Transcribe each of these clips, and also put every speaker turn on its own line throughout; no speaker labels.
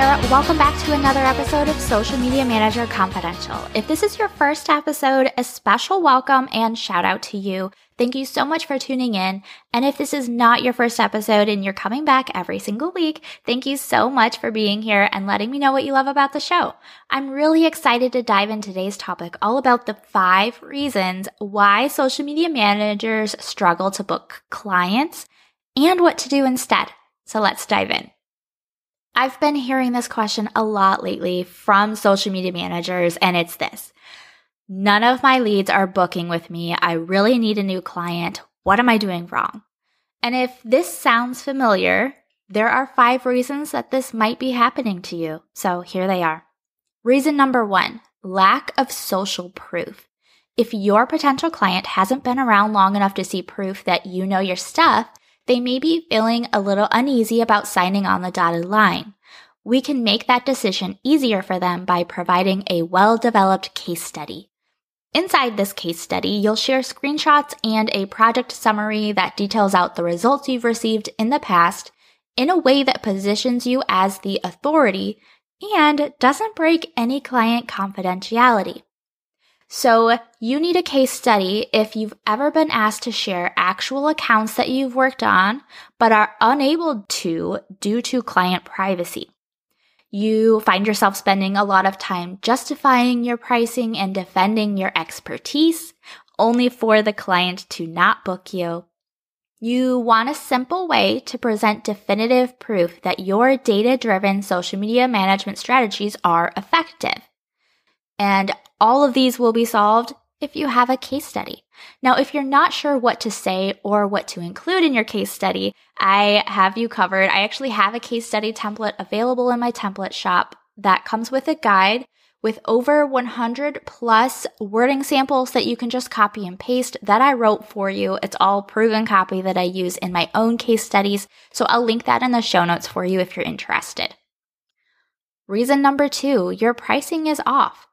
There, welcome back to another episode of Social Media Manager Confidential. If this is your first episode, a special welcome and shout out to you. Thank you so much for tuning in. And if this is not your first episode and you're coming back every single week, thank you so much for being here and letting me know what you love about the show. I'm really excited to dive into today's topic all about the five reasons why social media managers struggle to book clients and what to do instead. So let's dive in. I've been hearing this question a lot lately from social media managers, and it's this None of my leads are booking with me. I really need a new client. What am I doing wrong? And if this sounds familiar, there are five reasons that this might be happening to you. So here they are. Reason number one lack of social proof. If your potential client hasn't been around long enough to see proof that you know your stuff, they may be feeling a little uneasy about signing on the dotted line. We can make that decision easier for them by providing a well developed case study. Inside this case study, you'll share screenshots and a project summary that details out the results you've received in the past in a way that positions you as the authority and doesn't break any client confidentiality. So you need a case study if you've ever been asked to share actual accounts that you've worked on, but are unable to due to client privacy you find yourself spending a lot of time justifying your pricing and defending your expertise only for the client to not book you. You want a simple way to present definitive proof that your data driven social media management strategies are effective. And all of these will be solved if you have a case study. Now, if you're not sure what to say or what to include in your case study, I have you covered. I actually have a case study template available in my template shop that comes with a guide with over 100 plus wording samples that you can just copy and paste that I wrote for you. It's all proven copy that I use in my own case studies. So I'll link that in the show notes for you if you're interested. Reason number two, your pricing is off.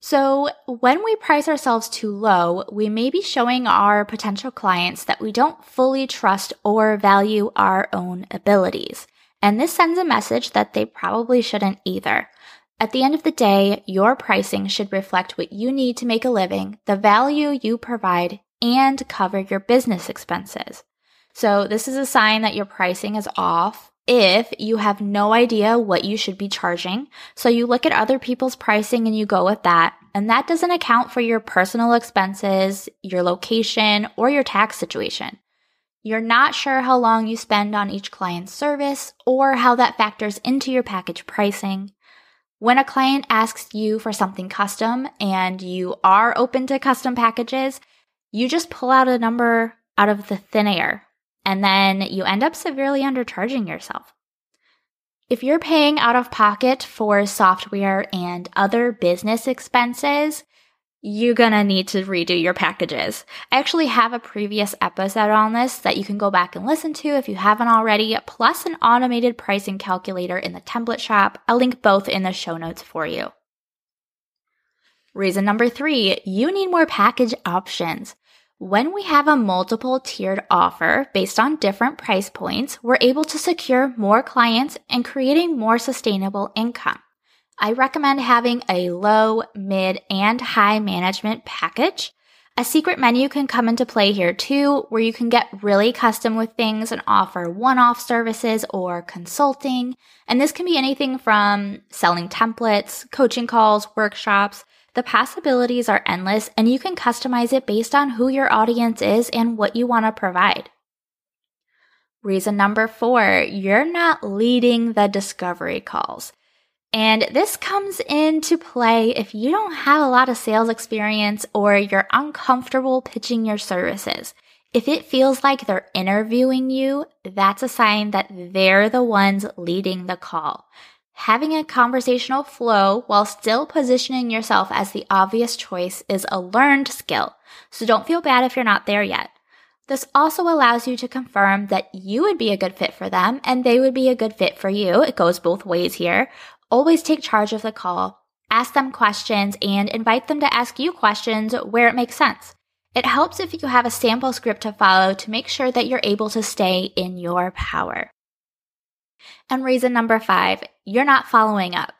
So, when we price ourselves too low, we may be showing our potential clients that we don't fully trust or value our own abilities. And this sends a message that they probably shouldn't either. At the end of the day, your pricing should reflect what you need to make a living, the value you provide, and cover your business expenses. So, this is a sign that your pricing is off if you have no idea what you should be charging. So you look at other people's pricing and you go with that. And that doesn't account for your personal expenses, your location, or your tax situation. You're not sure how long you spend on each client's service or how that factors into your package pricing. When a client asks you for something custom and you are open to custom packages, you just pull out a number out of the thin air and then you end up severely undercharging yourself. If you're paying out of pocket for software and other business expenses, you're gonna need to redo your packages. I actually have a previous episode on this that you can go back and listen to if you haven't already, plus an automated pricing calculator in the template shop. I'll link both in the show notes for you. Reason number three, you need more package options. When we have a multiple tiered offer based on different price points, we're able to secure more clients and creating more sustainable income. I recommend having a low, mid, and high management package. A secret menu can come into play here too, where you can get really custom with things and offer one off services or consulting. And this can be anything from selling templates, coaching calls, workshops. The possibilities are endless, and you can customize it based on who your audience is and what you want to provide. Reason number four, you're not leading the discovery calls. And this comes into play if you don't have a lot of sales experience or you're uncomfortable pitching your services. If it feels like they're interviewing you, that's a sign that they're the ones leading the call. Having a conversational flow while still positioning yourself as the obvious choice is a learned skill, so don't feel bad if you're not there yet. This also allows you to confirm that you would be a good fit for them and they would be a good fit for you. It goes both ways here. Always take charge of the call, ask them questions, and invite them to ask you questions where it makes sense. It helps if you have a sample script to follow to make sure that you're able to stay in your power. And reason number five, you're not following up.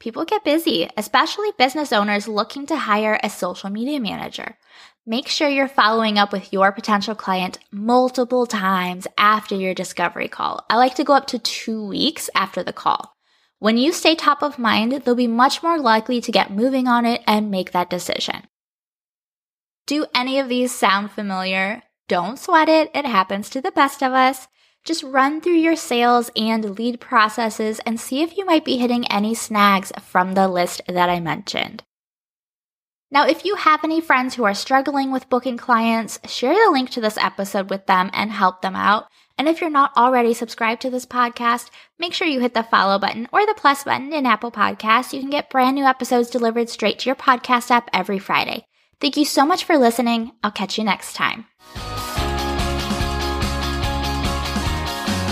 People get busy, especially business owners looking to hire a social media manager. Make sure you're following up with your potential client multiple times after your discovery call. I like to go up to two weeks after the call. When you stay top of mind, they'll be much more likely to get moving on it and make that decision. Do any of these sound familiar? Don't sweat it, it happens to the best of us. Just run through your sales and lead processes and see if you might be hitting any snags from the list that I mentioned. Now, if you have any friends who are struggling with booking clients, share the link to this episode with them and help them out. And if you're not already subscribed to this podcast, make sure you hit the follow button or the plus button in Apple Podcasts. You can get brand new episodes delivered straight to your podcast app every Friday. Thank you so much for listening. I'll catch you next time.